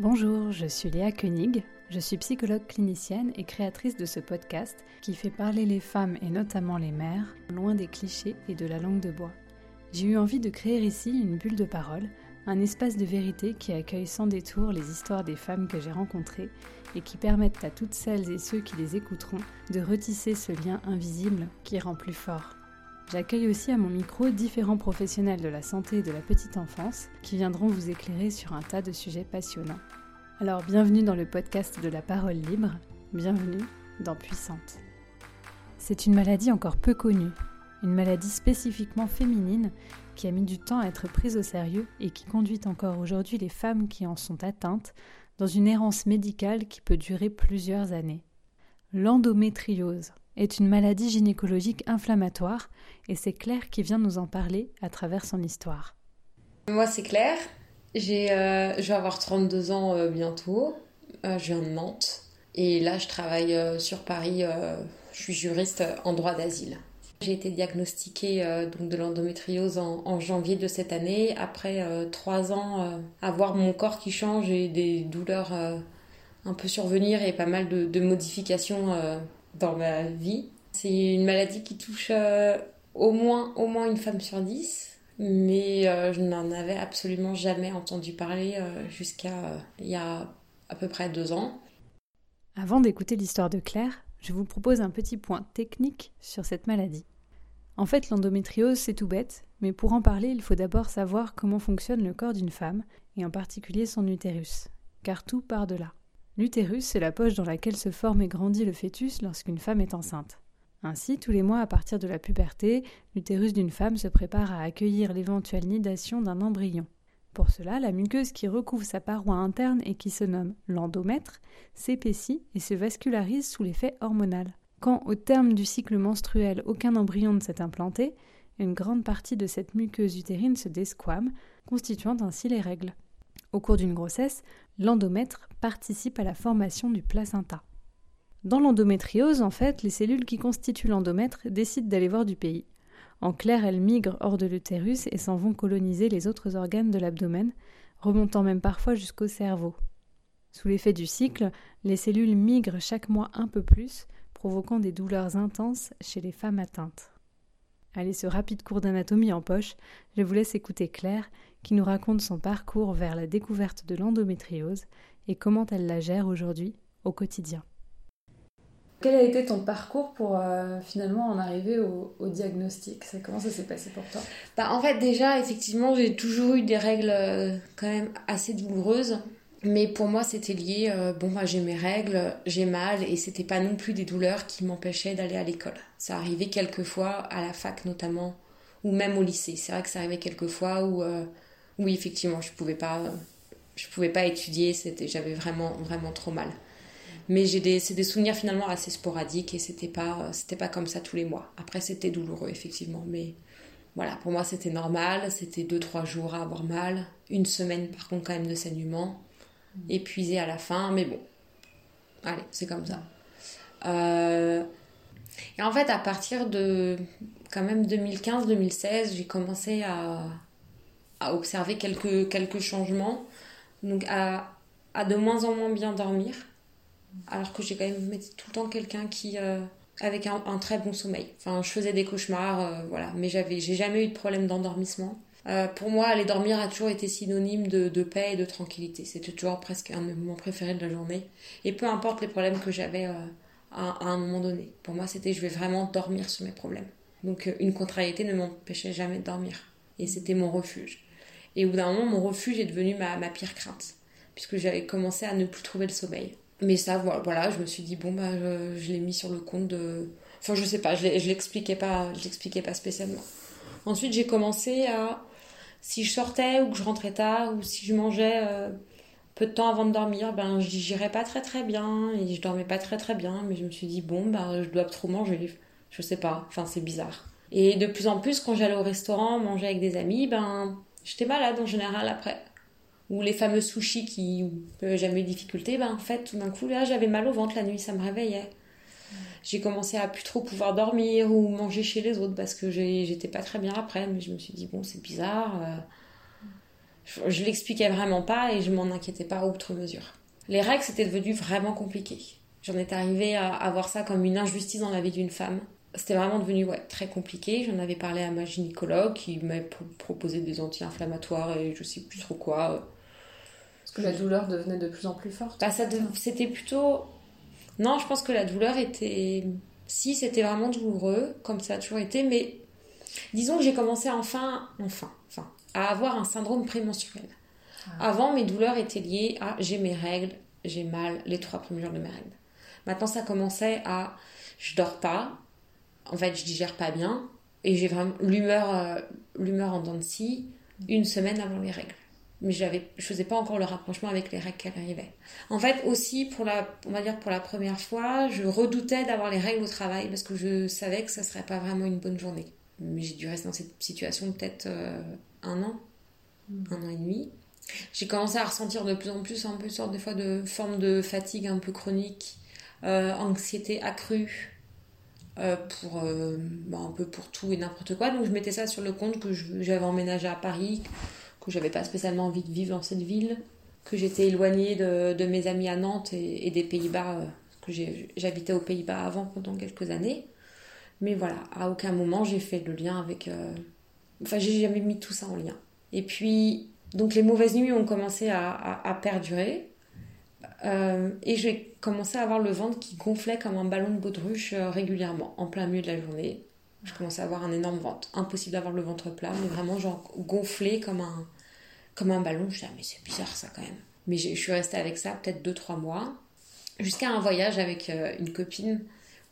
Bonjour, je suis Léa Koenig, je suis psychologue clinicienne et créatrice de ce podcast qui fait parler les femmes et notamment les mères loin des clichés et de la langue de bois. J'ai eu envie de créer ici une bulle de parole, un espace de vérité qui accueille sans détour les histoires des femmes que j'ai rencontrées et qui permettent à toutes celles et ceux qui les écouteront de retisser ce lien invisible qui rend plus fort. J'accueille aussi à mon micro différents professionnels de la santé et de la petite enfance qui viendront vous éclairer sur un tas de sujets passionnants. Alors bienvenue dans le podcast de la parole libre, bienvenue dans Puissante. C'est une maladie encore peu connue, une maladie spécifiquement féminine qui a mis du temps à être prise au sérieux et qui conduit encore aujourd'hui les femmes qui en sont atteintes dans une errance médicale qui peut durer plusieurs années. L'endométriose est une maladie gynécologique inflammatoire et c'est Claire qui vient nous en parler à travers son histoire. Moi c'est Claire, j'ai, euh, je vais avoir 32 ans euh, bientôt, euh, je viens de Nantes et là je travaille sur Paris, je suis juriste en droit d'asile. J'ai été diagnostiquée donc de l'endométriose en, janvier de cette année, après trois ans à voir mon corps qui change et des douleurs un peu survenir et pas mal de, de modifications dans ma vie. C'est une maladie qui touche euh, au, moins, au moins une femme sur dix, mais euh, je n'en avais absolument jamais entendu parler euh, jusqu'à il y a à peu près deux ans. Avant d'écouter l'histoire de Claire, je vous propose un petit point technique sur cette maladie. En fait, l'endométriose, c'est tout bête, mais pour en parler, il faut d'abord savoir comment fonctionne le corps d'une femme, et en particulier son utérus, car tout part de là. L'utérus, c'est la poche dans laquelle se forme et grandit le fœtus lorsqu'une femme est enceinte. Ainsi, tous les mois à partir de la puberté, l'utérus d'une femme se prépare à accueillir l'éventuelle nidation d'un embryon. Pour cela, la muqueuse qui recouvre sa paroi interne et qui se nomme l'endomètre s'épaissit et se vascularise sous l'effet hormonal. Quand, au terme du cycle menstruel, aucun embryon ne s'est implanté, une grande partie de cette muqueuse utérine se desquame, constituant ainsi les règles. Au cours d'une grossesse, l'endomètre participe à la formation du placenta. Dans l'endométriose, en fait, les cellules qui constituent l'endomètre décident d'aller voir du pays. En clair, elles migrent hors de l'utérus et s'en vont coloniser les autres organes de l'abdomen, remontant même parfois jusqu'au cerveau. Sous l'effet du cycle, les cellules migrent chaque mois un peu plus, provoquant des douleurs intenses chez les femmes atteintes. Allez, ce rapide cours d'anatomie en poche, je vous laisse écouter Claire qui nous raconte son parcours vers la découverte de l'endométriose et comment elle la gère aujourd'hui au quotidien. Quel a été ton parcours pour euh, finalement en arriver au, diagnostic? Comment ça s'est passé pour toi? Bah, En fait, déjà, effectivement, j'ai toujours eu des règles euh, quand même assez douloureuses. Mais pour moi, c'était lié, euh, bon, bah, j'ai mes règles, j'ai mal, et c'était pas non plus des douleurs qui m'empêchaient d'aller à l'école. Ça arrivait quelques fois, à la fac notamment, ou même au lycée. C'est vrai que ça arrivait quelques fois où oui, effectivement, je pouvais pas, je pouvais pas étudier. J'avais vraiment, vraiment trop mal. Mais j'ai des, c'est des souvenirs finalement assez sporadiques et c'était pas, c'était pas comme ça tous les mois. Après, c'était douloureux effectivement, mais voilà, pour moi c'était normal. C'était deux trois jours à avoir mal, une semaine par contre quand même de saignement, épuisé à la fin, mais bon, allez, c'est comme ça. Euh, et en fait, à partir de quand même 2015-2016, j'ai commencé à à observer quelques, quelques changements. Donc à, à de moins en moins bien dormir. Alors que j'ai quand même été tout le temps quelqu'un qui. Euh, avec un, un, très bon sommeil. Enfin, je faisais des cauchemars, euh, voilà. Mais j'avais, j'ai jamais eu de problème d'endormissement. Euh, pour moi, aller dormir a toujours été synonyme de, de paix et de tranquillité. C'était toujours presque un moment préféré de la journée. Et peu importe les problèmes que j'avais à, à, un moment donné. Pour moi, c'était je vais vraiment dormir sur mes problèmes. Donc, une contrariété ne m'empêchait jamais de dormir. Et c'était mon refuge. Et au bout d'un moment, mon refuge est devenu ma, ma pire crainte, puisque j'avais commencé à ne plus trouver le sommeil. Mais ça, voilà, je me suis dit, bon, bah, je, l'ai mis sur le compte de. Enfin, je sais pas, je l'expliquais pas, je l'expliquais pas spécialement. Ensuite, j'ai commencé à. Si je sortais ou que je rentrais tard ou si je mangeais euh, peu de temps avant de dormir, ben, je pas très très bien et je dormais pas très très bien. Mais je me suis dit, bon, ben, je dois trop manger. Je sais pas, enfin, c'est bizarre. Et de plus en plus, quand j'allais au restaurant manger avec des amis, ben, J'étais malade en général après. Ou les fameux sushis qui n'avaient jamais eu de difficulté, ben en fait, tout d'un coup, là, j'avais mal au ventre la nuit, ça me réveillait. J'ai commencé à plus trop pouvoir dormir ou manger chez les autres parce que j'étais pas très bien après, mais je me suis dit, bon, c'est bizarre. Euh, Je, je l'expliquais vraiment pas et je m'en inquiétais pas outre mesure. Les règles, c'était devenu vraiment compliqué. J'en étais arrivée à, à voir ça comme une injustice dans la vie d'une femme. C'était vraiment devenu ouais, très compliqué. J'en avais parlé à ma gynécologue qui m'a proposé des anti-inflammatoires et je sais plus trop quoi. Parce que la douleur devenait de plus en plus forte. Bah, C'était plutôt. Non, je pense que la douleur était. Si, c'était vraiment douloureux, comme ça a toujours été, mais disons que j'ai commencé enfin, enfin, enfin, à avoir un syndrome prémenstruel. Avant, mes douleurs étaient liées à j'ai mes règles, j'ai mal les trois premiers jours de mes règles. Maintenant, ça commençait à je dors pas, en fait, je digère pas bien, et j'ai vraiment l'humeur, euh, l'humeur en dents de scie une semaine avant les règles. Mais j'avais, je faisais pas encore le rapprochement avec les règles qui arrivaient. En fait, aussi pour la, on va dire pour la première fois, je redoutais d'avoir les règles au travail parce que je savais que ça serait pas vraiment une bonne journée. Mais j'ai dû rester dans cette situation peut-être euh, un an, un an et demi. J'ai commencé à ressentir de plus en plus un peu une sorte des fois de forme de fatigue un peu chronique, euh, anxiété accrue, euh, pour bah, un peu pour tout et n'importe quoi. Donc je mettais ça sur le compte que j'avais emménagé à Paris, que j'avais pas spécialement envie de vivre dans cette ville, que j'étais éloignée de, de mes amis à Nantes et, des Pays-Bas, euh, que j'habitais aux Pays-Bas avant pendant quelques années. Mais voilà, à aucun moment j'ai fait le lien avec. euh, Enfin, j'ai jamais mis tout ça en lien. Et puis, donc les mauvaises nuits ont commencé à, à- perdurer. Euh, et j'ai commencé à avoir le ventre qui gonflait comme un ballon de baudruche régulièrement, en plein milieu de la journée. Je commençais à avoir un énorme ventre. Impossible d'avoir le ventre plat, mais vraiment genre gonflé comme un, comme un ballon. Je disais, ah, mais c'est bizarre ça quand même. Mais je suis restée avec ça peut-être 2-3 mois, jusqu'à un voyage avec euh, une copine,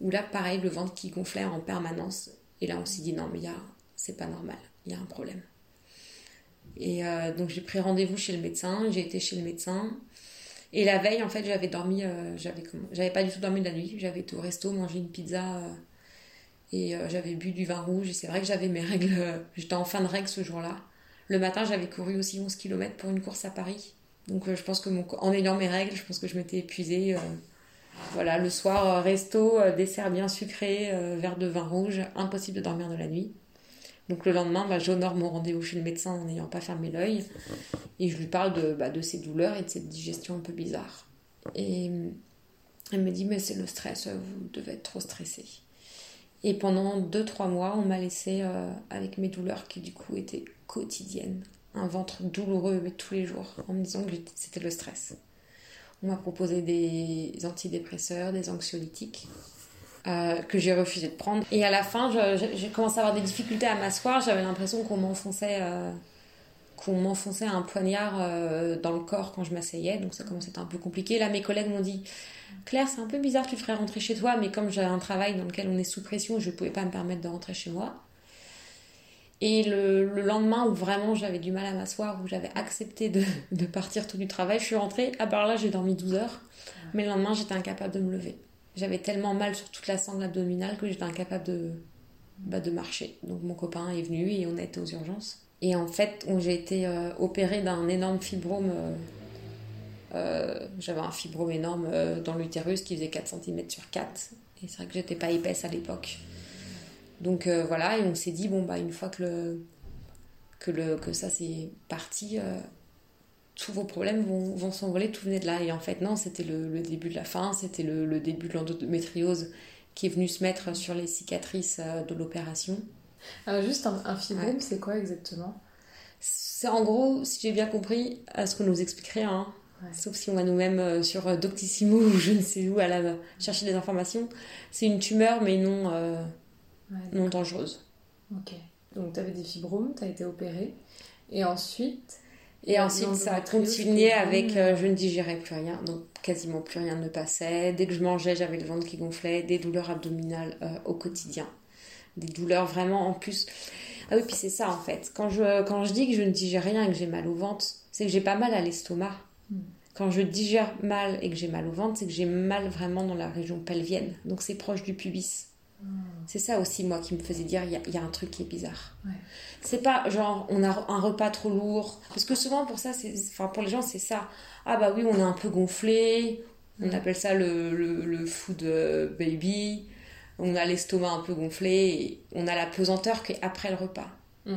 où là, pareil, le ventre qui gonflait en permanence. Et là, on s'est dit, non, mais a- c'est pas normal, il y a un problème. Et euh, donc, j'ai pris rendez-vous chez le médecin, j'ai été chez le médecin. Et la veille, en fait, j'avais dormi, euh, j'avais, j'avais pas du tout dormi de la nuit. J'avais été au resto, mangé une pizza euh, et euh, j'avais bu du vin rouge. Et c'est vrai que j'avais mes règles, euh, j'étais en fin de règles ce jour-là. Le matin, j'avais couru aussi 11 km pour une course à Paris. Donc, euh, je pense que mon, en ayant mes règles, je pense que je m'étais épuisée. voilà, le soir, resto, dessert bien sucré, verre de vin rouge, impossible de dormir de la nuit. Donc le lendemain, bah, j'honore mon rendez-vous chez le médecin en n'ayant pas fermé l'œil. Et je lui parle de, bah, de ses douleurs et de cette digestion un peu bizarre. Et elle me dit, mais c'est le stress, vous devez être trop stressé. Et pendant 2-3 mois, on m'a laissé euh, avec mes douleurs qui du coup étaient quotidiennes. Un ventre douloureux, mais tous les jours, en me disant que c'était le stress. On m'a proposé des antidépresseurs, des anxiolytiques. euh, que j'ai refusé de prendre. Et à la fin, j'ai commencé à avoir des difficultés à m'asseoir. J'avais l'impression qu'on m'enfonçait, euh, qu'on m'enfonçait un poignard euh, dans le corps quand je m'asseyais. Donc ça commençait à être un peu compliqué. Là, mes collègues m'ont dit Claire, c'est un peu bizarre, tu ferais rentrer chez toi. Mais comme j'ai un travail dans lequel on est sous pression, je ne pouvais pas me permettre de rentrer chez moi. Et le, le lendemain où vraiment j'avais du mal à m'asseoir, où j'avais accepté de, de partir tout du travail, je suis rentrée. À part là, j'ai dormi 12 heures. Mais le lendemain, j'étais incapable de me lever. J'avais tellement mal sur toute la sangle abdominale que j'étais incapable de, bah, de marcher. Donc mon copain est venu et on a été aux urgences. Et en fait, j'ai été euh, opérée d'un énorme fibrome. euh, euh, J'avais un fibrome énorme dans l'utérus qui faisait 4 cm sur 4. Et c'est vrai que j'étais pas épaisse à l'époque. Donc voilà, et on s'est dit, bon, bah, une fois que, le, que, le, que ça c'est parti, tous vos problèmes vont, vont s'envoler, tout venait de là. Et en fait, non, c'était le, début de la fin, c'était le, le début de l'endométriose qui est venu se mettre sur les cicatrices de l'opération. Alors, juste un, un fibrome, Ouais. c'est quoi exactement? C'est en gros, si j'ai bien compris, à ce qu'on nous expliquerait, hein, Ouais. sauf si on va nous-mêmes euh, sur euh, Doctissimo ou je ne sais où à la, chercher des informations, c'est une tumeur mais non, euh, Ouais, non dangereuse. Ok. Donc, tu avais des fibromes, tu as été opérée. Et ensuite, Et ensuite, ça a continué avec euh, je ne digérais plus rien, donc quasiment plus rien ne passait. Dès que je mangeais, j'avais le ventre qui gonflait, des douleurs abdominales euh, au quotidien. Des douleurs vraiment en plus. Ah oui, puis c'est ça en fait. Quand je, quand je dis que je ne digère rien et que j'ai mal au ventre, c'est que j'ai pas mal à l'estomac. Hmm. Quand je digère mal et que j'ai mal au ventre, c'est que j'ai mal vraiment dans la région pelvienne. Donc c'est proche du pubis. C'est ça aussi, moi, qui me faisait dire il y, y a un truc qui est bizarre. Ouais. C'est pas genre on a un repas trop lourd. Parce que souvent, pour ça, c'est, enfin, pour les gens, c'est ça. Ah bah oui, on est un peu gonflé. On appelle ça le, le, le food euh, baby. On a l'estomac un peu gonflé. Et on a la pesanteur qui est après le repas. Mm.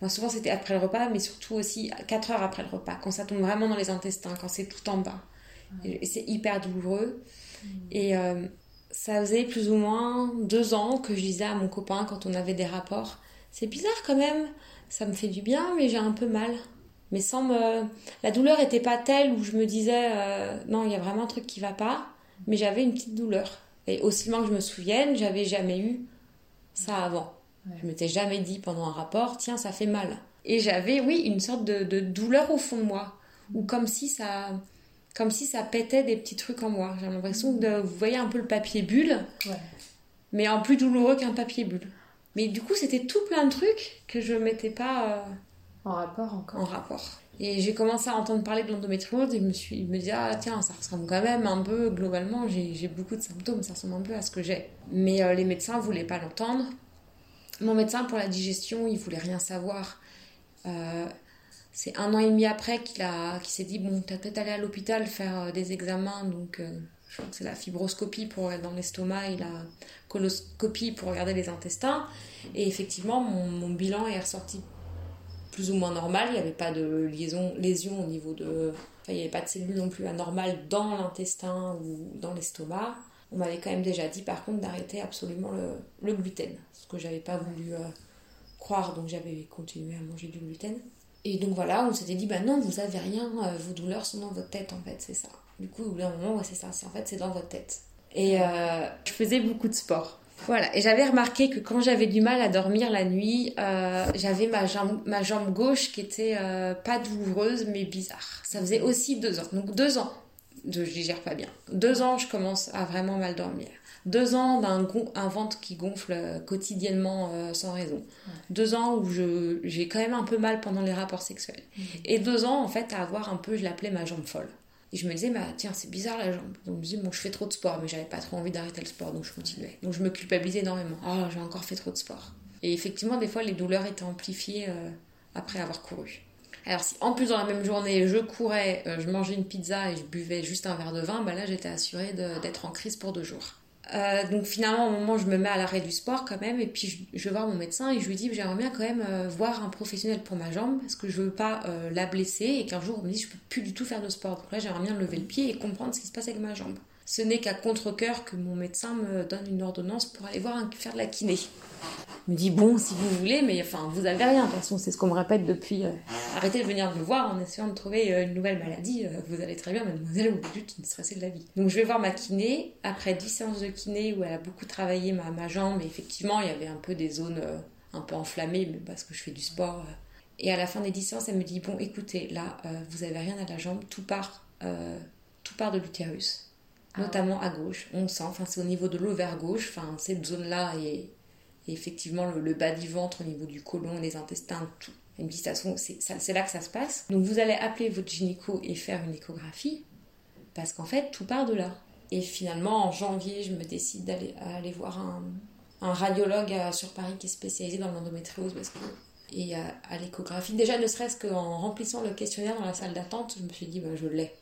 Moi, souvent, c'était après le repas, mais surtout aussi 4 heures après le repas, quand ça tombe vraiment dans les intestins, quand c'est tout en bas. C'est hyper douloureux. Mm. Et euh, ça faisait plus ou moins deux ans que je disais à mon copain quand on avait des rapports C'est bizarre quand même, ça me fait du bien, mais j'ai un peu mal. Mais sans me. La douleur n'était pas telle où je me disais euh, Non, il y a vraiment un truc qui va pas, mais j'avais une petite douleur. Et aussi loin que je me souvienne, j'avais jamais eu ça avant. Je m'étais jamais dit pendant un rapport, tiens, ça fait mal. Et j'avais, oui, une sorte de, douleur au fond de moi, ou comme si ça, comme si ça pétait des petits trucs en moi. J'ai l'impression de, vous voyez un peu le papier bulle, mais en plus douloureux qu'un papier bulle. Mais du coup, c'était tout plein de trucs que je mettais pas euh, en rapport encore. En rapport. Et j'ai commencé à entendre parler de l'endométriose et je me dit ah tiens ça ressemble quand même un peu globalement j'ai beaucoup de symptômes ça ressemble un peu à ce que j'ai. Mais euh, les médecins voulaient pas l'entendre mon médecin pour la digestion, il voulait rien savoir. Euh, c'est un an et demi après qu'il a, s'est dit bon, t'as peut-être aller à l'hôpital faire euh, des examens, donc je crois que c'est la fibroscopie pour dans l'estomac et la coloscopie pour regarder les intestins. Et effectivement, mon, bilan est ressorti plus ou moins normal. Il n'y avait pas de liaison, lésion au niveau de, enfin, il n'y avait pas de cellules non plus anormales dans l'intestin ou dans l'estomac. On m'avait quand même déjà dit par contre d'arrêter absolument le, gluten, ce que j'avais pas voulu euh, croire, donc j'avais continué à manger du gluten. Et donc voilà, on s'était dit, bah non, vous avez rien, euh, vos douleurs sont dans votre tête en fait, c'est ça. Du coup, au bout d'un moment, c'est ça, en fait, c'est dans votre tête. Et euh, je faisais beaucoup de sport. Voilà, et j'avais remarqué que quand j'avais du mal à dormir la nuit, j'avais ma jambe, ma jambe gauche qui était pas douloureuse mais bizarre. Ça faisait aussi deux ans. Donc deux ans je digère pas bien. Deux ans, je commence à vraiment mal dormir. Deux ans d'un un ventre qui gonfle euh, quotidiennement euh, sans raison. Deux ans où j'ai quand même un peu mal pendant les rapports sexuels. Mhm. Et deux ans, en fait, à avoir un peu, je l'appelais ma jambe folle. Et je me disais, bah, tiens, c'est bizarre la jambe. Donc je me disais, bon, je fais trop de sport, mais j'avais pas trop envie d'arrêter le sport, donc je continuais. Donc je me culpabilisais énormément. Oh, j'ai encore fait trop de sport. Et effectivement, des fois, les douleurs étaient amplifiées euh, après avoir couru. Alors si en plus dans la même journée je courais, euh, je mangeais une pizza et je buvais juste un verre de vin, bah là j'étais assurée d'être en crise pour deux jours. Euh, donc finalement, au moment je me mets à l'arrêt du sport quand même, et puis je, vais voir mon médecin et je lui dis j'aimerais bien quand même euh, voir un professionnel pour ma jambe parce que je veux pas la blesser et qu'un jour on me dise je peux plus du tout faire de sport. Donc là j'aimerais bien lever le pied et comprendre ce qui se passe avec ma jambe. Ce n'est qu'à contre-coeur que mon médecin me donne une ordonnance pour aller voir faire de la kiné. Me dit bon si vous voulez mais enfin vous avez rien de toute façon c'est ce qu'on me répète depuis euh, arrêtez de venir me voir en essayant de trouver euh, une nouvelle maladie euh, vous allez très bien mademoiselle vous juste une stressée de la vie. Donc je vais voir ma kiné. Après 10 séances de kiné où elle a beaucoup travaillé ma, jambe effectivement il y avait un peu des zones un peu enflammées mais parce que je fais du sport et à la fin des 10 séances elle me dit bon écoutez là vous avez rien à la jambe tout part tout part de l'utérus notamment à gauche on sent enfin c'est au niveau de l'ovaire gauche enfin cette zone là est et effectivement, le, bas du ventre au niveau du côlon, des intestins, tout. Me dit, c'est là que ça se passe. Donc vous allez appeler votre gynéco et faire une échographie, parce qu'en fait, tout part de là. Et finalement, en janvier, je me décide d'aller aller voir un, un, radiologue sur Paris qui est spécialisé dans l'endométriose, parce que et à, l'échographie. Déjà, ne serait-ce qu'en remplissant le questionnaire dans la salle d'attente, je me suis dit, bah, je l'ai.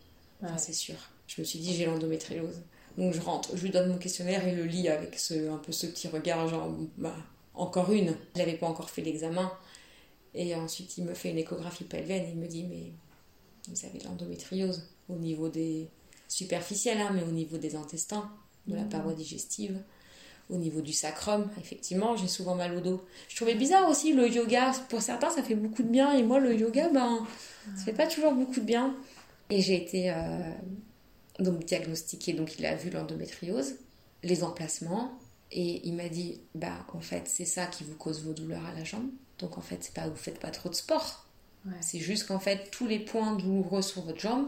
c'est sûr. Je me suis dit, j'ai l'endométriose. Donc je rentre, je lui donne mon questionnaire et le lit avec ce, un peu ce petit regard, genre, bah, encore une. Je n'avais pas encore fait l'examen. Et ensuite, il me fait une échographie pelvienne et il me dit, mais vous avez l'endométriose au niveau des superficiels, hein, mais au niveau des intestins, de la mmh. paroi digestive, au niveau du sacrum. Effectivement, j'ai souvent mal au dos. Je trouvais bizarre aussi le yoga. Pour certains, ça fait beaucoup de bien et moi, le yoga, ben, ça fait pas toujours beaucoup de bien. Et j'ai été euh, donc diagnostiqué, donc il a vu l'endométriose, les emplacements, et il m'a dit, bah en fait c'est ça qui vous cause vos douleurs à la jambe, donc en fait c'est pas vous faites pas trop de sport, c'est juste qu'en fait tous les points douloureux sur votre jambe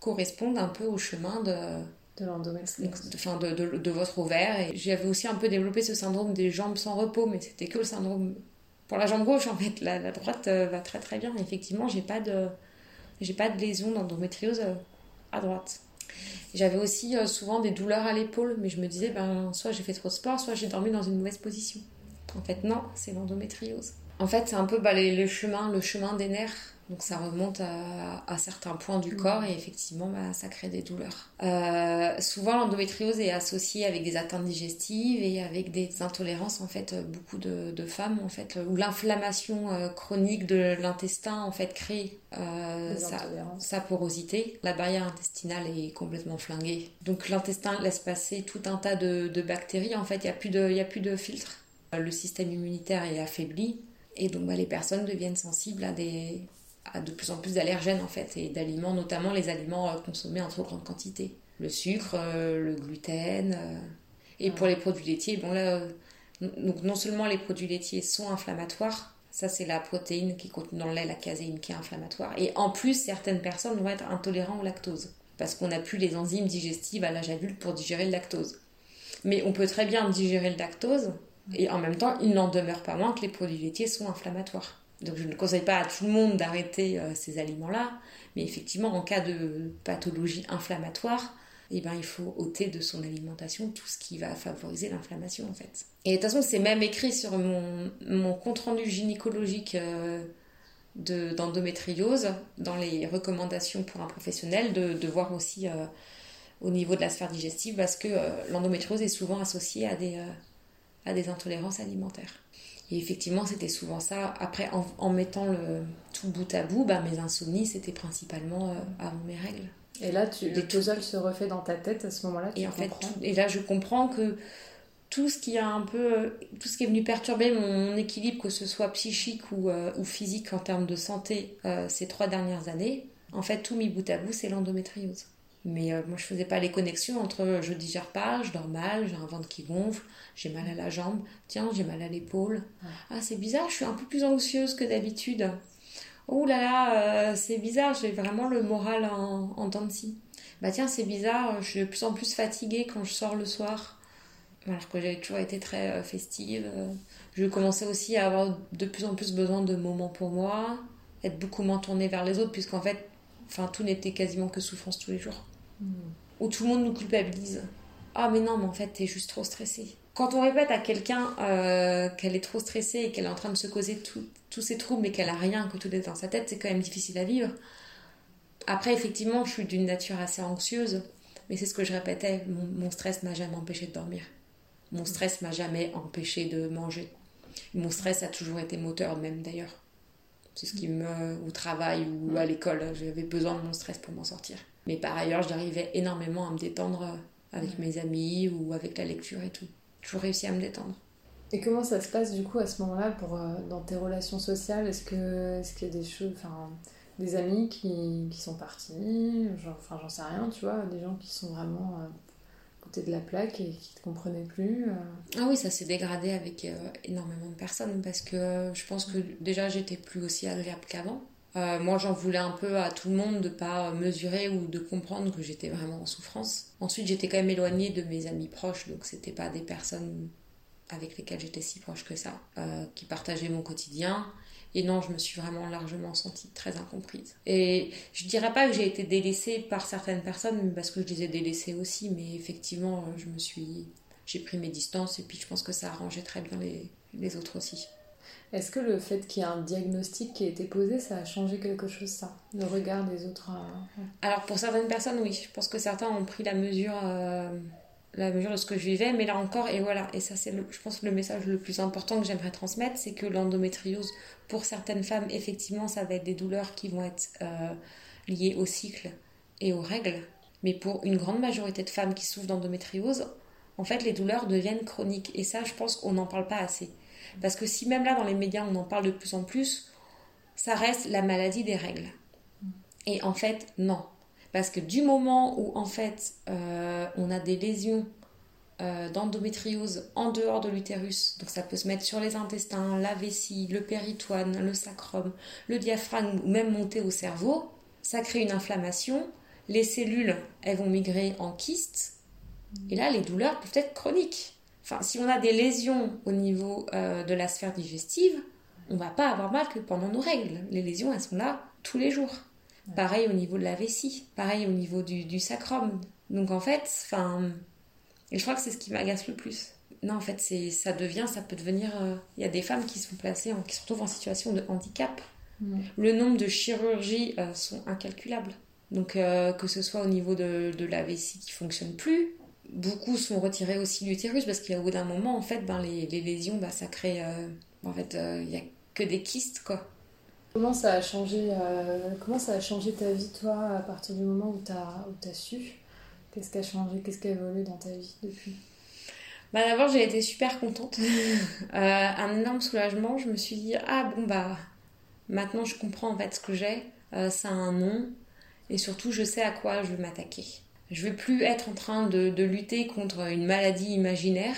correspondent un peu au chemin de de l'endométriose, enfin de, de, de, votre ovaire, et j'avais aussi un peu développé ce syndrome des jambes sans repos, mais c'était que le syndrome pour la jambe gauche en fait, la, la droite euh, va très très bien, effectivement j'ai pas de j'ai pas de lésion d'endométriose euh, à droite. J'avais aussi euh, souvent des douleurs à l'épaule, mais je me disais, ben, soit j'ai fait trop de sport, soit j'ai dormi dans une mauvaise position. En fait, non, c'est l'endométriose. En fait, c'est un peu bah, le chemin, le chemin des nerfs Donc ça remonte à, certains points du corps et effectivement bah, ça crée des douleurs. Euh, souvent l'endométriose est associée avec des atteintes digestives et avec des intolérances en fait beaucoup de, femmes en fait où l'inflammation euh, chronique de l'intestin en fait crée euh, sa, porosité. La barrière intestinale est complètement flinguée. Donc l'intestin laisse passer tout un tas de, bactéries. En fait il n'y a, plus de, a plus de filtre. Le système immunitaire est affaibli et donc bah, les personnes deviennent sensibles à des à de plus en plus d'allergènes en fait et d'aliments, notamment les aliments euh, consommés en trop grande quantité. Le sucre, euh, le gluten. Euh, et pour les produits laitiers, bon là, donc non seulement les produits laitiers sont inflammatoires, ça c'est la protéine qui contient dans le lait, la caséine qui est inflammatoire, et en plus certaines personnes vont être intolérantes au lactose parce qu'on n'a plus les enzymes digestives à l'âge adulte pour digérer le lactose. Mais on peut très bien digérer le lactose et en même temps, il n'en demeure pas moins que les produits laitiers sont inflammatoires. Donc je ne conseille pas à tout le monde d'arrêter euh, ces aliments-là, mais effectivement, en cas de pathologie inflammatoire, eh ben, il faut ôter de son alimentation tout ce qui va favoriser l'inflammation en fait. Et de toute façon, c'est même écrit sur mon, compte-rendu gynécologique euh, d'endométriose, dans les recommandations pour un professionnel, de, voir aussi euh, au niveau de la sphère digestive, parce que l'endométriose est souvent associée à des intolérances alimentaires. Et effectivement, c'était souvent ça. Après, en, mettant le tout bout à bout, bah, mes insomnies, c'était principalement euh, avant mes règles. Et là, tu, le puzzle se refait dans ta tête à ce moment-là. Et en fait, et là, je comprends que tout ce qui a un peu, tout ce qui est venu perturber mon équilibre, que ce soit psychique ou, euh, ou physique en termes de santé, euh, ces trois dernières années, en fait, tout mis bout à bout, c'est l'endométriose. Mais euh, moi, je faisais pas les connexions entre euh, je digère pas, je dors mal, j'ai un ventre qui gonfle, j'ai mal à la jambe, tiens, j'ai mal à l'épaule. Ah, c'est bizarre, je suis un peu plus anxieuse que d'habitude. Oh là là, euh, c'est bizarre, j'ai vraiment le moral en, en dents de scie. Bah tiens, c'est bizarre, je suis de plus en plus fatiguée quand je sors le soir. Alors que j'avais toujours été très festive. Je commençais aussi à avoir de plus en plus besoin de moments pour moi, être beaucoup moins tournée vers les autres, puisqu'en fait, enfin, tout n'était quasiment que souffrance tous les jours. Où tout le monde nous culpabilise. Ah mais non, mais en fait, t'es juste trop stressée. Quand on répète à quelqu'un euh, qu'elle est trop stressée et qu'elle est en train de se causer tous ses troubles mais qu'elle a rien, que tout est dans sa tête, c'est quand même difficile à vivre. Après, effectivement, je suis d'une nature assez anxieuse, mais c'est ce que je répétais, mon, stress m'a jamais empêché de dormir. Mon stress m'a jamais empêché de manger. Mon stress a toujours été moteur même d'ailleurs. C'est ce qui me... au travail ou à l'école, j'avais besoin de mon stress pour m'en sortir. Mais par ailleurs, j'arrivais énormément à me détendre euh, avec mes amis ou avec la lecture et tout. Toujours réussi à me détendre. Et comment ça se passe du coup à ce moment-là pour euh, dans tes relations sociales? Est-ce que est-ce qu'il y a des choses, enfin des amis qui, qui sont partis, enfin j'en sais rien, tu vois, des gens qui sont vraiment euh, côté de la plaque et qui te comprenaient plus. Ah oui, ça s'est dégradé avec énormément de personnes parce que je pense que déjà j'étais plus aussi agréable qu'avant. Euh, moi, j'en voulais un peu à tout le monde de pas mesurer ou de comprendre que j'étais vraiment en souffrance. Ensuite, j'étais quand même éloignée de mes amis proches, donc c'était pas des personnes avec lesquelles j'étais si proche que ça, euh, qui partageaient mon quotidien. Et non, je me suis vraiment largement sentie très incomprise. Et je dirais pas que j'ai été délaissée par certaines personnes, parce que je les ai délaissées aussi, mais effectivement, je me suis, j'ai pris mes distances et puis je pense que ça arrangeait très bien les autres aussi. Est-ce que le fait qu'il y ait un diagnostic qui a été posé, ça a changé quelque chose, ça Le regard des autres euh, Alors, pour certaines personnes, oui. Je pense que certains ont pris la mesure, euh, la mesure de ce que je vivais, mais là encore, et voilà. Et ça, c'est, je pense, le message le plus important que j'aimerais transmettre, c'est que l'endométriose, pour certaines femmes, effectivement, ça va être des douleurs qui vont être euh, liées au cycle et aux règles. Mais pour une grande majorité de femmes qui souffrent d'endométriose, en fait, les douleurs deviennent chroniques. Et ça, je pense qu'on n'en parle pas assez. Parce que si même là, dans les médias, on en parle de plus en plus, ça reste la maladie des règles. Et en fait, non. Parce que du moment où, en fait, euh, on a des lésions euh, d'endométriose en dehors de l'utérus, donc ça peut se mettre sur les intestins, la vessie, le péritoine, le sacrum, le diaphragme ou même monter au cerveau, ça crée une inflammation. Les cellules, elles vont migrer en kystes. Et là, les douleurs peuvent être chroniques. Enfin, si on a des lésions au niveau euh, de la sphère digestive, on va pas avoir mal que pendant nos règles. Les lésions, elles sont là tous les jours. Pareil au niveau de la vessie, pareil au niveau du, sacrum. Donc en fait, enfin, et je crois que c'est ce qui m'agace le plus. Non, en fait, c'est, ça devient, ça peut devenir. Euh, il y a des femmes qui sont placées, qui se retrouvent en situation de handicap. Le nombre de chirurgies euh, sont incalculables. Donc euh, que ce soit au niveau de, de la vessie qui fonctionne plus, beaucoup sont retirés aussi l'utérus parce qu'au bout d'un moment, en fait, ben, les, les lésions, bah, ça crée... euh, en fait, il n'y a que des kystes, quoi. Comment ça a changé, euh, comment ça a changé ta vie, toi, à partir du moment où tu as, su? Qu'est-ce qui a changé? Qu'est-ce qui a évolué dans ta vie depuis? Bah d'abord j'ai été super contente. Euh, un énorme soulagement. Je me suis dit ah bon bah maintenant je comprends en fait ce que j'ai. Euh, ça a un nom et surtout je sais à quoi je vais m'attaquer. Je vais plus être en train de, de lutter contre une maladie imaginaire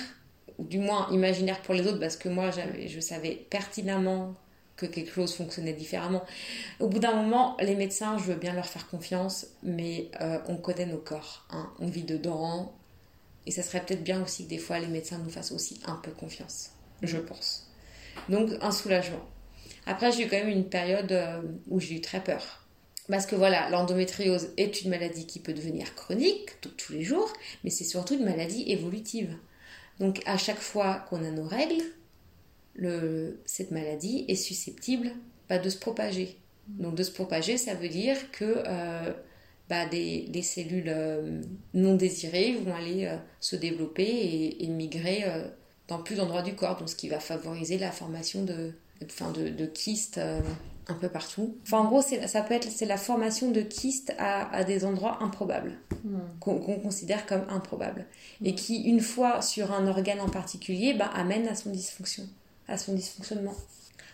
ou du moins imaginaire pour les autres parce que moi je savais pertinemment que quelque chose fonctionnait différemment. Au bout d'un moment, les médecins, je veux bien leur faire confiance, mais euh, on connaît nos corps, hein. on vit dedans, et ça serait peut-être bien aussi que des fois les médecins nous fassent aussi un peu confiance, je pense. Donc un soulagement. Après, j'ai eu quand même une période euh, où j'ai eu très peur. Parce que voilà, l'endométriose est une maladie qui peut devenir chronique tous les jours, mais c'est surtout une maladie évolutive. Donc à chaque fois qu'on a nos règles, le, cette maladie est susceptible bah, de se propager. Donc de se propager, ça veut dire que euh, bah, des, cellules euh, non désirées vont aller euh, se développer et, migrer euh, dans plus d'endroits du corps, donc ce qui va favoriser la formation de, de, kystes un peu partout. Enfin en gros, c'est- ça peut être c'est la formation de kystes à, à des endroits improbables Hmm. qu'on considère comme improbables et qui une fois sur un organe en particulier bah, amène à son dysfonction, à son dysfonctionnement.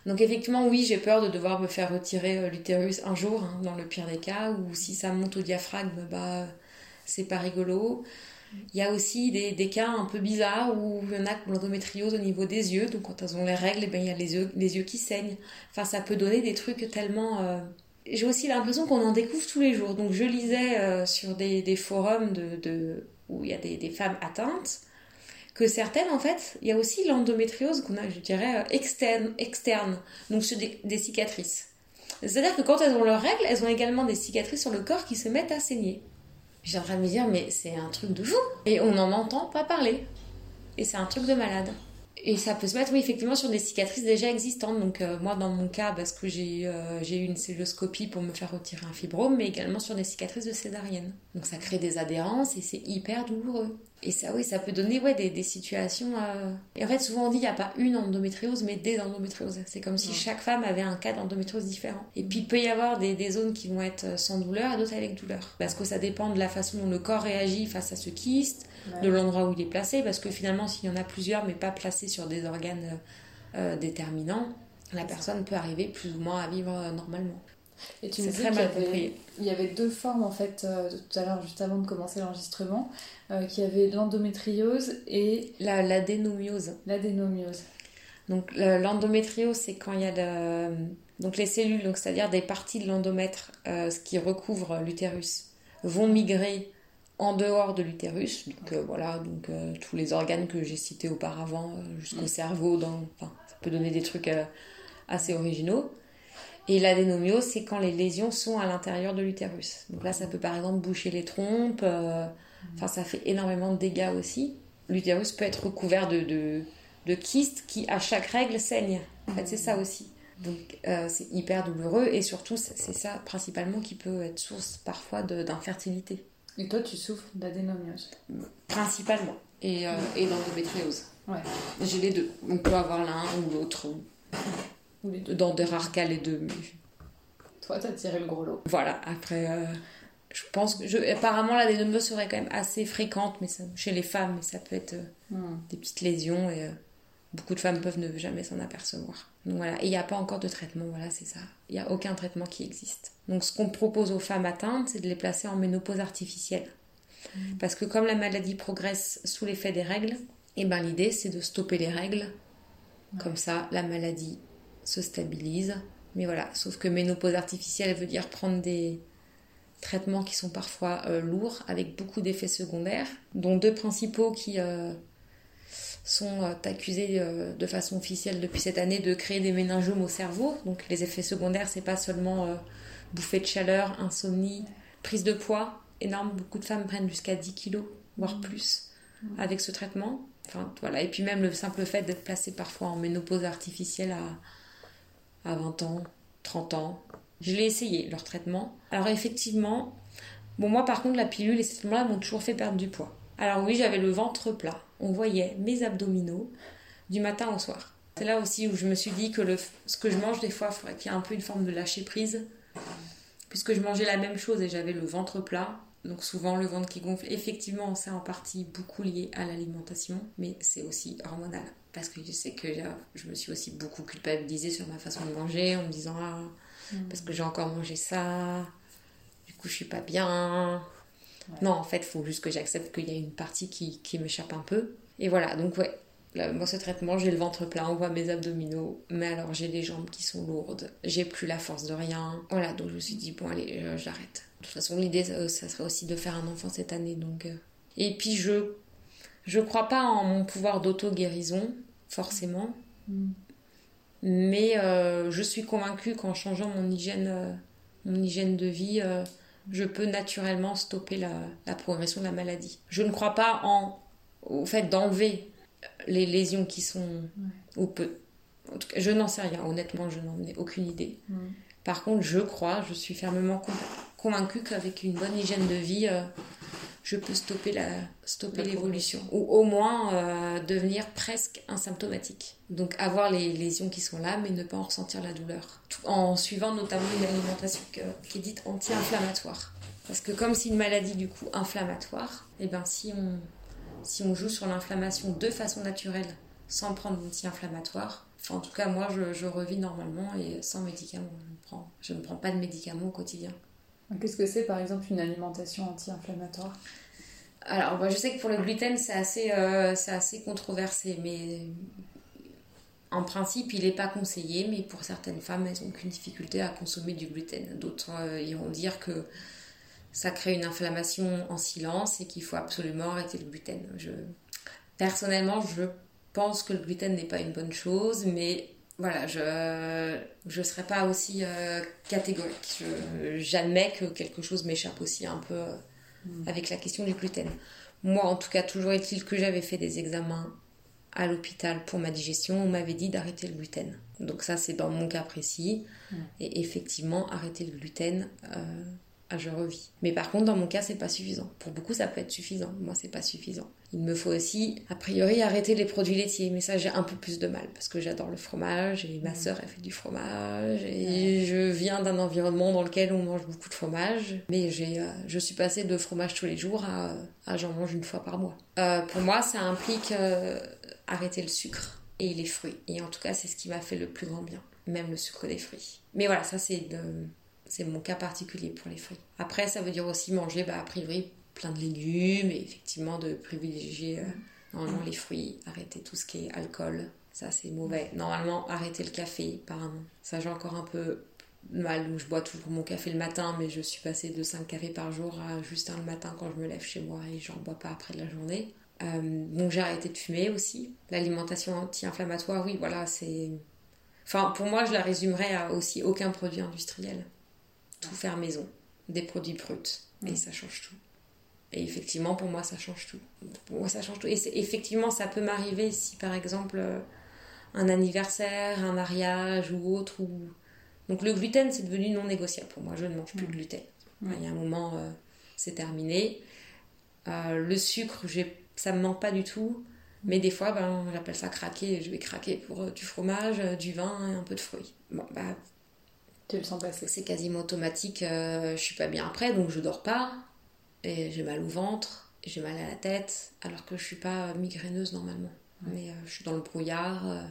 Donc effectivement, oui, j'ai peur de devoir me faire retirer euh, l'utérus un jour, hein, dans le pire des cas, ou si ça monte au diaphragme, bah c'est pas rigolo. Il y a aussi des, des cas un peu bizarres où il y en a l'endométriose au niveau des yeux, donc quand elles ont les règles, eh ben, il y a les yeux, les yeux qui saignent. Enfin, ça peut donner des trucs tellement... euh, J'ai aussi l'impression qu'on en découvre tous les jours. Donc je lisais euh, sur des, des forums de, de- où il y a des, des femmes atteintes que certaines, en fait, il y a aussi l'endométriose qu'on a, je dirais, euh, externe, externe donc sur des cicatrices. C'est-à-dire que quand elles ont leurs règles, elles ont également des cicatrices sur le corps qui se mettent à saigner. J'ai en train de me dire, mais c'est un truc de fou. Et on n'en entend pas parler. Et c'est un truc de malade. Et ça peut se mettre, oui, effectivement, sur des cicatrices déjà existantes. Donc, euh, moi, dans mon cas, parce que j'ai euh, j'ai eu une celluloscopie pour me faire retirer un fibrome, mais également sur des cicatrices de césarienne. Donc, ça crée des adhérences et c'est hyper douloureux. Et ça, oui, ça peut donner ouais, des, des situations. euh, Et en fait, souvent on dit il n'y a pas une endométriose, mais des endométrioses. C'est comme si Ouais. chaque femme avait un cas d'endométriose différent. Et puis, il peut y avoir des, des zones qui vont être sans douleur et d'autres avec douleur. Parce que ça dépend de la façon dont le corps réagit face à ce kyste Ouais. de l'endroit où il est placé, parce que finalement, s'il y en a plusieurs, mais pas placés sur des organes euh, déterminants, la personne peut arriver plus ou moins à vivre euh, normalement. Et tu C'est me dis très qu'il y, avait, compris. il y avait deux formes en fait, euh, tout à l'heure, juste avant de commencer l'enregistrement, euh, qu'il y avait l'endométriose et La- L'adénomiose. l'adénomiose. Donc le- l'endométriose, c'est quand il y a de- donc les cellules, donc c'est-à-dire des parties de l'endomètre euh, ce qui recouvre l'utérus, vont migrer en dehors de l'utérus. Donc euh, voilà, donc euh, tous les organes que j'ai cités auparavant, euh, jusqu'au cerveau, dans, enfin, ça peut donner des trucs euh, assez originaux. Et l'adénomiose, c'est quand les lésions sont à l'intérieur de l'utérus. Donc là, ça peut par exemple boucher les trompes. euh, Enfin, ça fait énormément de dégâts aussi. L'utérus peut être recouvert de, de, de kystes qui, à chaque règle, saignent. En fait, c'est ça aussi. Donc, euh, c'est hyper douloureux et surtout, c'est ça principalement qui peut être source parfois d'infertilité. Et toi, tu souffres d'adénomiose. Principalement. Et, euh, et d'endométriose. Ouais. J'ai les deux. On peut avoir l'un ou l'autre. Ou les deux. Dans des rares cas, les deux. mais Toi, t'as tiré le gros lot. Voilà, après, euh, je pense que. Je, apparemment, l'adénomiose serait quand même assez fréquente mais ça- chez les femmes, mais ça peut être. euh, Hmm. des petites lésions et euh, beaucoup de femmes peuvent ne jamais s'en apercevoir. Donc voilà, et il n'y a pas encore de traitement, voilà, c'est ça. Il n'y a aucun traitement qui existe. Donc ce qu'on propose aux femmes atteintes, c'est de les placer en ménopause artificielle. Parce que comme la maladie progresse sous l'effet des règles, et ben l'idée c'est de stopper les règles. Comme ça, la maladie se stabilise. Mais voilà, sauf que ménopause artificielle veut dire prendre des traitements qui sont parfois euh, lourds, avec beaucoup d'effets secondaires, dont deux principaux qui euh, sont euh, accusés euh, de façon officielle depuis cette année de créer des méningiomes au cerveau. Donc les effets secondaires, c'est pas seulement euh, bouffée de chaleur, insomnie, prise de poids énorme. Beaucoup de femmes prennent jusqu'à 10 kilos, voire plus, avec ce traitement. Enfin, voilà. Et puis même le simple fait d'être placé parfois en ménopause artificielle à, à 20 ans, 30 ans. Je l'ai essayé, leur traitement. Alors effectivement, bon moi par contre la pilule et ces traitements-là m'ont toujours fait perdre du poids. Alors oui, j'avais le ventre plat. On voyait mes abdominaux du matin au soir. C'est là aussi où je me suis dit que le, ce que je mange des fois, il faudrait qu'il y ait un peu une forme de lâcher prise. Puisque je mangeais la même chose et j'avais le ventre plat. Donc souvent le ventre qui gonfle. Effectivement, c'est en partie beaucoup lié à l'alimentation, mais c'est aussi hormonal. Parce que je sais que je me suis aussi beaucoup culpabilisée sur ma façon de manger en me disant ah, mm. parce que j'ai encore mangé ça, du coup je suis pas bien. Non, en fait, il faut juste que j'accepte qu'il y a une partie qui, qui m'échappe un peu. Et voilà, donc ouais, moi, ce traitement, j'ai le ventre plein, on voit mes abdominaux, mais alors j'ai les jambes qui sont lourdes, j'ai plus la force de rien. Voilà, donc je me suis dit, bon, allez, j'arrête. De toute façon, l'idée, ça, serait aussi de faire un enfant cette année. donc... Euh. Et puis, je je crois pas en mon pouvoir d'auto-guérison, forcément. Mm. Mais euh, je suis convaincue qu'en changeant mon hygiène, euh, mon hygiène de vie, je peux naturellement stopper la, la, progression de la maladie. Je ne crois pas en, au fait d'enlever les lésions qui sont ou peu. En tout cas, je n'en sais rien. Honnêtement, je n'en ai aucune idée. Par contre, je crois, je suis fermement convaincue qu'avec une bonne hygiène de vie, euh, je peux stopper la stopper l'évolution ou au moins euh, devenir presque asymptomatique. Donc avoir les lésions qui sont là, mais ne pas en ressentir la douleur, en suivant notamment une alimentation qui est dite anti-inflammatoire. Parce que comme c'est une maladie du coup inflammatoire, et eh ben si on si on joue sur l'inflammation de façon naturelle, sans prendre d'anti-inflammatoire, enfin en tout cas moi je, je, revis normalement et sans médicaments. Je, prends, je ne prends pas de médicaments au quotidien. Qu'est-ce que c'est par exemple une alimentation anti-inflammatoire? Alors moi, je sais que pour le gluten c'est assez, euh, assez controversé, mais en principe, il n'est pas conseillé, mais pour certaines femmes, elles n'ont aucune difficulté à consommer du gluten. D'autres euh, iront dire que ça crée une inflammation en silence et qu'il faut absolument arrêter le gluten. Je... Personnellement, je pense que le gluten n'est pas une bonne chose, mais voilà, je ne serais pas aussi euh, catégorique. J'admets que quelque chose m'échappe aussi un peu euh, mm. avec la question du gluten. Moi, en tout cas, toujours est-il que j'avais fait des examens à l'hôpital pour ma digestion, on m'avait dit d'arrêter le gluten. Donc ça, c'est dans mon cas précis. Mm. Et effectivement, arrêter le gluten, euh, ah, je revis. Mais par contre, dans mon cas, c'est pas suffisant. Pour beaucoup, ça peut être suffisant. Moi, c'est pas suffisant. Il me faut aussi, a priori, arrêter les produits laitiers. Mais ça, j'ai un peu plus de mal parce que j'adore le fromage et ma sœur, elle fait du fromage. Et je viens d'un environnement dans lequel on mange beaucoup de fromage. Mais j'ai, euh, je suis passée de fromage tous les jours à, j'en mange une fois par mois. Euh, pour moi, ça implique euh, arrêter le sucre et les fruits. Et en tout cas, c'est ce qui m'a fait le plus grand bien. Même le sucre des fruits. Mais voilà, ça, c'est de c'est mon cas particulier pour les fruits. Après, ça veut dire aussi manger, bah, a priori, plein de légumes et effectivement de privilégier euh, normalement les fruits, arrêter tout ce qui est alcool. Ça, c'est mauvais. Normalement, arrêter le café, apparemment. Ça, j'ai encore un peu mal où je bois toujours mon café le matin, mais je suis passée de 5 cafés par jour à juste un le matin quand je me lève chez moi et j'en bois pas après de la journée. Euh, donc j'ai arrêté de fumer aussi. L'alimentation anti-inflammatoire, oui, voilà, c'est. Enfin, pour moi, je la résumerais à aussi aucun produit industriel tout faire maison, des produits bruts, et ça change tout. Et effectivement, pour moi, ça change tout. Pour moi, ça change tout. Et effectivement, ça peut m'arriver si, par exemple, euh, un anniversaire, un mariage ou autre. Ou... Donc le gluten, c'est devenu non négociable pour moi. Je ne mange plus de gluten. Il y a un moment, euh, c'est terminé. Euh, le sucre, ça me manque pas du tout. Mais des fois, ben, j'appelle ça craquer. Je vais craquer pour du fromage, du vin et un peu de fruits. Bon, bah, le sens passer. C'est quasiment automatique. Euh, je suis pas bien après, donc je dors pas. Et j'ai mal au ventre, j'ai mal à la tête, alors que je suis pas migraineuse normalement. Mais euh, je suis dans le brouillard. Euh,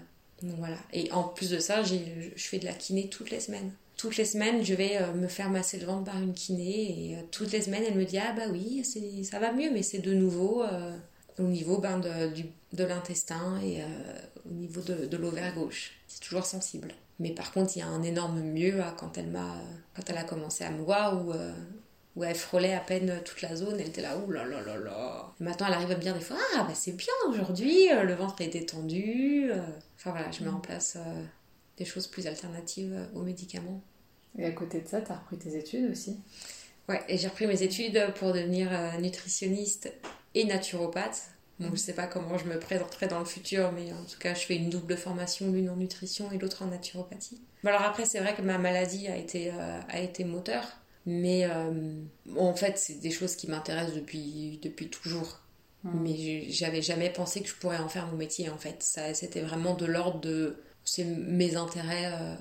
donc voilà. Et en plus de ça, je fais de la kiné toutes les semaines. Toutes les semaines, je vais me faire masser le ventre par une kiné. Et toutes les semaines, elle me dit Ah bah oui, ça va mieux, mais c'est de nouveau au niveau ben, de, de l'intestin et au niveau de, de l'ovaire gauche. C'est toujours sensible. Mais par contre, il y a un énorme mieux quand elle m'a, quand elle a commencé à me voir où, euh, où elle frôlait à peine toute la zone. Elle était là, ouh là là là là. maintenant, elle arrive à me dire des fois, ah bah c'est bien aujourd'hui, euh, le ventre est détendu. Euh. Enfin voilà, je mets en place des choses plus alternatives aux médicaments. Et à côté de ça, tu as repris tes études aussi? Ouais, et j'ai repris mes études pour devenir nutritionniste et naturopathe. Donc je sais pas comment je me présenterai dans le futur, mais en tout cas, je fais une double formation, l'une en nutrition et l'autre en naturopathie. alors après, c'est vrai que ma maladie a été, euh, a été moteur, mais euh, en fait, c'est des choses qui m'intéressent depuis, depuis toujours. Mmh. Mais j'avais jamais pensé que je pourrais en faire mon métier, en fait. Ça, c'était vraiment de l'ordre de c'est mes intérêts euh,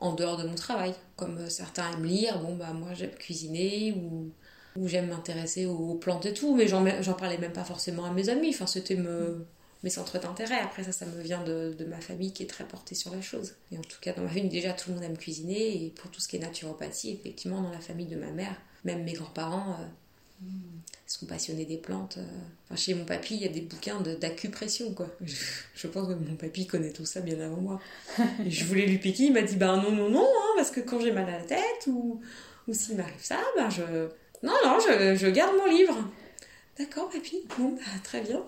en dehors de mon travail. Comme certains aiment lire, bon bah moi j'aime cuisiner ou où j'aime m'intéresser aux plantes et tout, mais j'en parlais même pas forcément à mes amis. Enfin, c'était me, mes centres d'intérêt. Après, ça, ça me vient de, de, ma famille qui est très portée sur la chose. Et en tout cas, dans ma famille, déjà, tout le monde aime cuisiner. Et pour tout ce qui est naturopathie, effectivement, dans la famille de ma mère, même mes grands-parents euh, sont passionnés des plantes. Euh. Enfin, chez mon papy, il y a des bouquins d'acupression, quoi. Je, pense que mon papy connaît tout ça bien avant moi. Et je voulais lui piquer, il m'a dit, ben non, non, non, hein, parce que quand j'ai mal à la tête ou, ou s'il m'arrive ça, ben je non, non, je, garde mon livre. D'accord, papy. Bon, bah, très bien.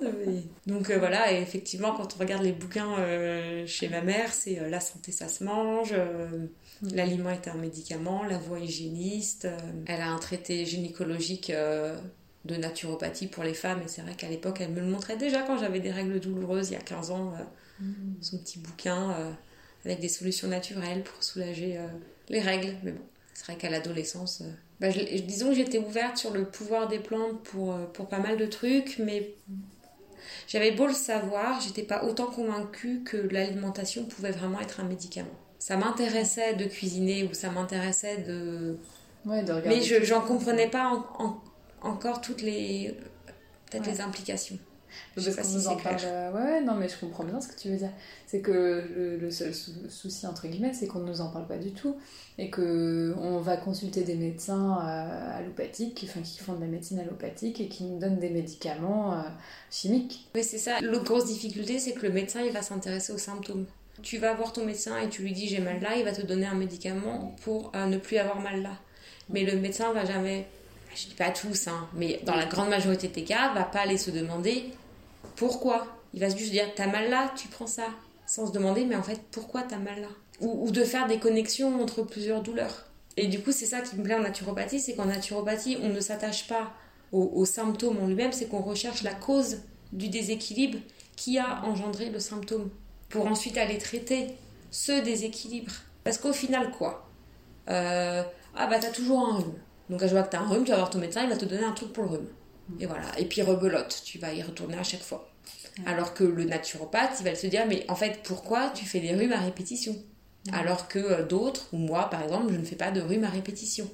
Donc euh, voilà, et effectivement, quand on regarde les bouquins euh, chez ma mère, c'est euh, la santé, ça se mange. Mm. L'aliment est un médicament, la voie hygiéniste. elle a un traité gynécologique de naturopathie pour les femmes, et c'est vrai qu'à l'époque, elle me le montrait déjà quand j'avais des règles douloureuses il y a 15 ans. Mm. Son petit bouquin avec des solutions naturelles pour soulager les règles. Mais bon, c'est vrai qu'à l'adolescence bah, disons que j'étais ouverte sur le pouvoir des plantes pour, euh, pour pas mal de trucs, mais j'avais beau le savoir, j'étais pas autant convaincue que l'alimentation pouvait vraiment être un médicament. Ça m'intéressait de cuisiner ou ça m'intéressait de. Ouais, de mais je j'en comprenais pas encore toutes les peut-être les implications. Je sais pas si en parle. Euh, ouais, non, mais je comprends bien ce que tu veux dire. C'est que le, seul souci, entre guillemets, c'est qu'on ne nous en parle pas du tout. Et qu'on va consulter des médecins euh, allopathiques qui font, qui font de la médecine allopathique et qui nous donnent des médicaments euh, chimiques. Oui, c'est ça. L'autre grosse difficulté, c'est que le médecin, il va s'intéresser aux symptômes. Tu vas voir ton médecin et tu lui dis j'ai mal là, il va te donner un médicament pour ne plus avoir mal là. Mais le médecin va jamais je dis pas tous, hein, mais dans la grande majorité des cas, va pas aller se demander pourquoi. Il va juste dire t'as mal là, tu prends ça, sans se demander mais en fait pourquoi t'as mal là. Ou, de faire des connexions entre plusieurs douleurs. Et du coup, c'est ça qui me plaît en naturopathie, c'est qu'en naturopathie, on ne s'attache pas aux, symptômes en lui-même, c'est qu'on recherche la cause du déséquilibre qui a engendré le symptôme, pour ensuite aller traiter ce déséquilibre. Parce qu'au final, quoi euh, Ah bah t'as toujours un rhume. Donc je vois que t'as un rhume, tu vas voir ton médecin, il va te donner un truc pour le rhume. Et voilà. Et puis rebelote, tu vas y retourner à chaque fois. Alors que le naturopathe, il va se dire, mais en fait, pourquoi tu fais des rhumes à répétition? Alors que euh, d'autres, ou moi par exemple, je ne fais pas de rhumes à répétition.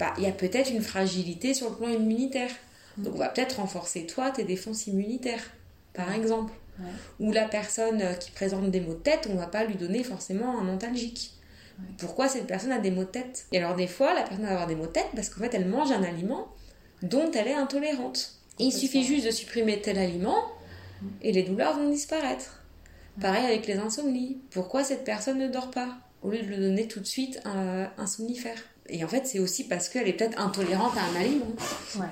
Bah, il y a peut-être une fragilité sur le plan immunitaire. Donc on va peut-être renforcer toi tes défenses immunitaires, par exemple. Ou la personne euh, qui présente des maux de tête, on va pas lui donner forcément un antalgique. Pourquoi cette personne a des maux de tête? Et alors des fois, la personne va avoir des maux de tête parce qu'en fait, elle mange un aliment dont elle est intolérante. il suffit juste de supprimer tel aliment et les douleurs vont disparaître. Pareil avec les insomnies. Pourquoi cette personne ne dort pas au lieu de lui donner tout de suite un, somnifère? Et en fait, c'est aussi parce qu'elle est peut-être intolérante à un aliment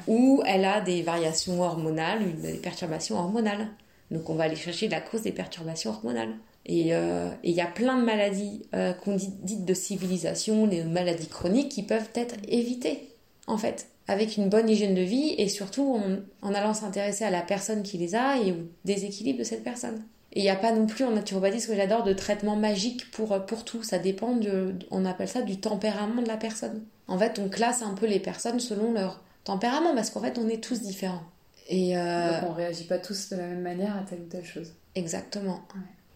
ou elle a des variations hormonales, des perturbations hormonales. Donc on va aller chercher la cause des perturbations hormonales. Euh, et il y a plein de maladies euh, qu'on dit dites de civilisation, les maladies chroniques qui peuvent être évitées, en fait, avec une bonne hygiène de vie et surtout en, allant s'intéresser à la personne qui les a et au déséquilibre de cette personne. Et il n'y a pas non plus en naturopathie, ce que j'adore, de traitement magique pour, pour tout. Ça dépend, de, on appelle ça du tempérament de la personne. En fait, on classe un peu les personnes selon leur tempérament parce qu'en fait, on est tous différents. Et euh... Donc on réagit pas tous de la même manière à telle ou telle chose. Exactement.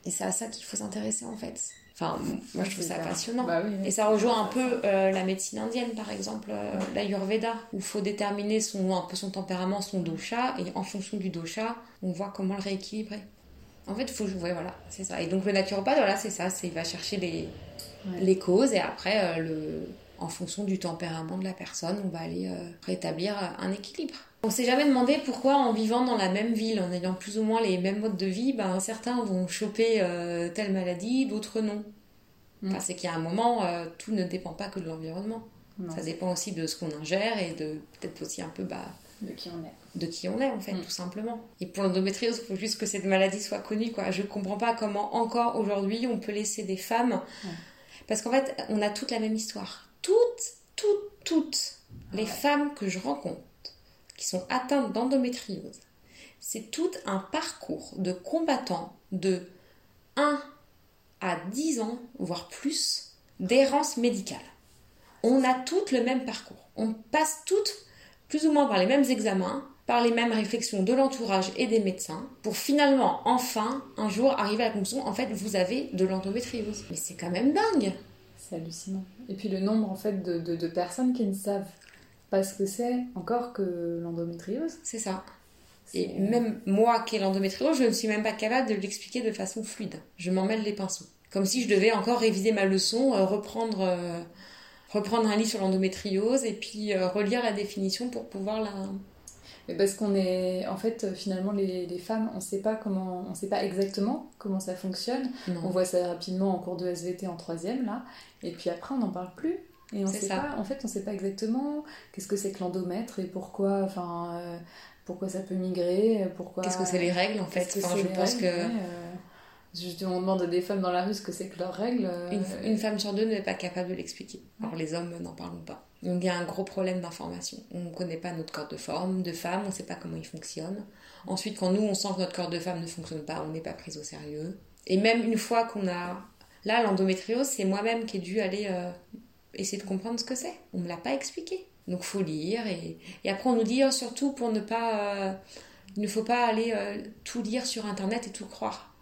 Et c'est à ça qu'il faut s'intéresser en fait. Enfin, moi je trouve ça passionnant. Bah et ça rejoint un peu euh, la médecine indienne par exemple, euh, l'Ayurveda, où il faut déterminer son, un peu son tempérament, son dosha, et en fonction du dosha, on voit comment le rééquilibrer. En fait, il faut jouer, voilà, c'est ça. Et donc le naturopathe, voilà, c'est ça, il va chercher les, les causes et après, euh, le, en fonction du tempérament de la personne, on va aller rétablir un équilibre. On s'est jamais demandé pourquoi en vivant dans la même ville, en ayant plus ou moins les mêmes modes de vie, ben, certains vont choper euh, telle maladie, d'autres non. Mm. c'est qu'il y a un moment, euh, tout ne dépend pas que de l'environnement. Ça dépend aussi de ce qu'on ingère et de peut-être aussi un peu bah, de qui on est. De qui on est en fait, mm. tout simplement. Et pour l'endométriose, il faut juste que cette maladie soit connue. Quoi. Je comprends pas comment encore aujourd'hui on peut laisser des femmes. Parce qu'en fait, on a toute la même histoire. Toutes, toutes, toutes les femmes que je rencontre qui sont atteintes d'endométriose, c'est tout un parcours de combattants de 1 à 10 ans, voire plus, d'errance médicale. On a toutes le même parcours. On passe toutes plus ou moins par les mêmes examens, par les mêmes réflexions de l'entourage et des médecins, pour finalement, enfin, un jour arriver à la conclusion, en fait, vous avez de l'endométriose. Mais c'est quand même dingue C'est hallucinant. Et puis le nombre, en fait, de, de personnes qui ne savent pas ce que c'est encore que l'endométriose. C'est ça. Et même moi qui ai l'endométriose, je ne suis même pas capable de l'expliquer de façon fluide. Je m'en mêle les pinceaux. Comme si je devais encore réviser ma leçon, euh, reprendre, euh, reprendre un livre sur l'endométriose et puis euh, relire la définition pour pouvoir la, mais parce qu'on est, en fait, finalement, les, les femmes, on sait pas comment, on sait pas exactement comment ça fonctionne. On voit ça rapidement en cours de SVT en troisième là, et puis après on n'en parle plus. Et on sait pas, en fait, on sait pas exactement qu'est-ce que c'est que l'endomètre et pourquoi, enfin, pourquoi ça peut migrer, pourquoi. Qu'est-ce que c'est les règles en fait enfin, Je pense que. Je, on demande à des femmes dans la rue ce que c'est que leurs règles. Une, une, femme sur deux n'est pas capable de l'expliquer. Alors les hommes n'en parlent pas. Donc il y a un gros problème d'information. On ne connaît pas notre corps de forme, de femme, on ne sait pas comment il fonctionne. Ensuite, quand nous, on sent que notre corps de femme ne fonctionne pas, on n'est pas pris au sérieux. Et même une fois qu'on a... Là, l'endométriose, c'est moi-même qui ai dû aller euh, essayer de comprendre ce que c'est. On ne me l'a pas expliqué. Donc faut lire. Et, et après, on nous dit oh, surtout pour ne pas... Euh, il ne faut pas aller euh, tout lire sur Internet et tout croire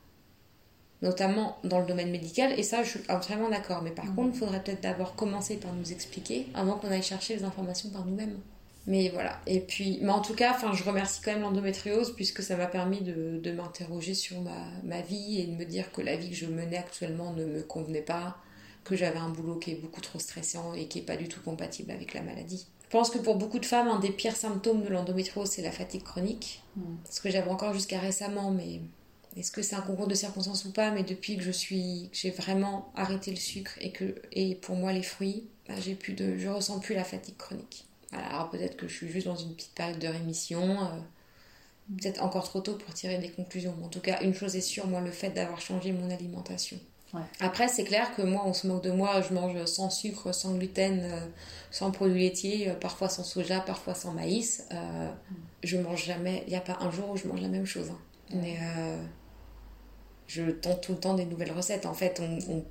notamment dans le domaine médical, et ça je suis entièrement d'accord. Mais par mhm. contre, il faudrait peut-être d'abord commencer par nous expliquer avant qu'on aille chercher les informations par nous-mêmes. Mais voilà. Et puis, mais en tout cas, enfin, je remercie quand même l'endométriose puisque ça m'a permis de, de m'interroger sur ma, ma, vie et de me dire que la vie que je menais actuellement ne me convenait pas, que j'avais un boulot qui est beaucoup trop stressant et qui n'est pas du tout compatible avec la maladie. Je pense que pour beaucoup de femmes, un des pires symptômes de l'endométriose, c'est la fatigue chronique. Mhm. Ce que j'avais encore jusqu'à récemment, mais est-ce que c'est un concours de circonstances ou pas, mais depuis que je suis, j'ai vraiment arrêté le sucre et que, et pour moi les fruits, bah, j'ai plus de, je ressens plus la fatigue chronique. alors peut-être que je suis juste dans une petite période de rémission, euh, peut-être encore trop tôt pour tirer des conclusions. Mais en tout cas, une chose est sûre, moi, le fait d'avoir changé mon alimentation. Après, c'est clair que moi, on se moque de moi, je mange sans sucre, sans gluten, euh, sans produits laitiers, euh, parfois sans soja, parfois sans maïs. Mm. Je mange jamais, il n'y a pas un jour où je mange la même chose. Hein. Mais je tente tout le temps des nouvelles recettes. En fait, on,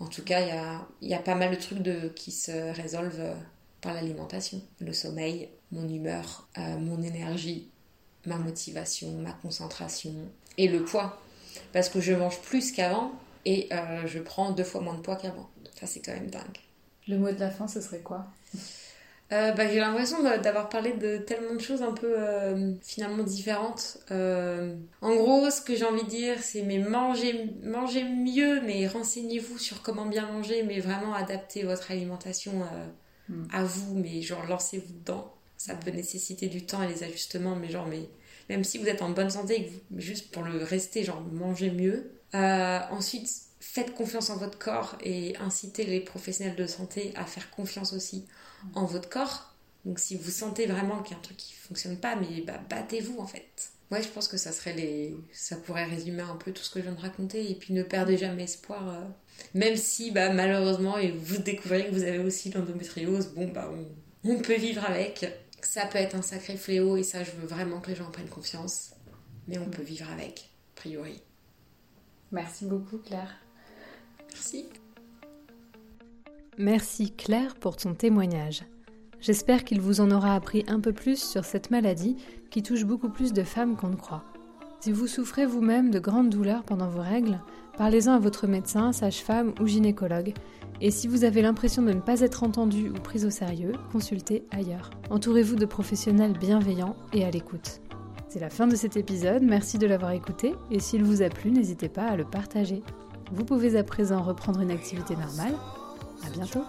en tout cas, il y a, y a, pas mal de trucs de, qui se résolvent euh, par l'alimentation. Le sommeil, mon humeur, euh, mon énergie, ma motivation, ma concentration et le poids. Parce que je mange plus qu'avant et euh, je prends deux fois moins de poids qu'avant. Ça, c'est quand même dingue. Le mot de la fin, ce serait quoi? Euh, bah, j'ai l'impression d'avoir parlé de tellement de choses un peu euh, finalement différentes. En gros, ce que j'ai envie de dire, c'est mais mangez, mangez mieux, mais renseignez-vous sur comment bien manger, mais vraiment adaptez votre alimentation hmm. à vous, mais genre lancez-vous dedans. Ça peut nécessiter du temps et des ajustements, mais genre, mais même si vous êtes en bonne santé, juste pour le rester, genre mangez mieux. Ensuite, faites confiance en votre corps et incitez les professionnels de santé à faire confiance aussi en votre corps. Donc si vous sentez vraiment qu'il y a un truc qui fonctionne pas, mais bah, battez-vous en fait. Ouais, je pense que ça serait les, ça pourrait résumer un peu tout ce que je viens de raconter. Et puis ne perdez jamais espoir, euh, même si bah malheureusement et vous découvrez que vous avez aussi l'endométriose. Bon bah on, on peut vivre avec. Ça peut être un sacré fléau et ça je veux vraiment que les gens prennent confiance. Mais on peut vivre avec, a priori. Merci beaucoup Claire. Merci. Merci Claire pour ton témoignage. J'espère qu'il vous en aura appris un peu plus sur cette maladie qui touche beaucoup plus de femmes qu'on ne croit. Si vous souffrez vous-même de grandes douleurs pendant vos règles, parlez-en à votre médecin, sage-femme ou gynécologue. Et si vous avez l'impression de ne pas être entendu ou prise au sérieux, consultez ailleurs. Entourez-vous de professionnels bienveillants et à l'écoute. C'est la fin de cet épisode, merci de l'avoir écouté. Et s'il vous a plu, n'hésitez pas à le partager. Vous pouvez à présent reprendre une activité normale. À bientôt.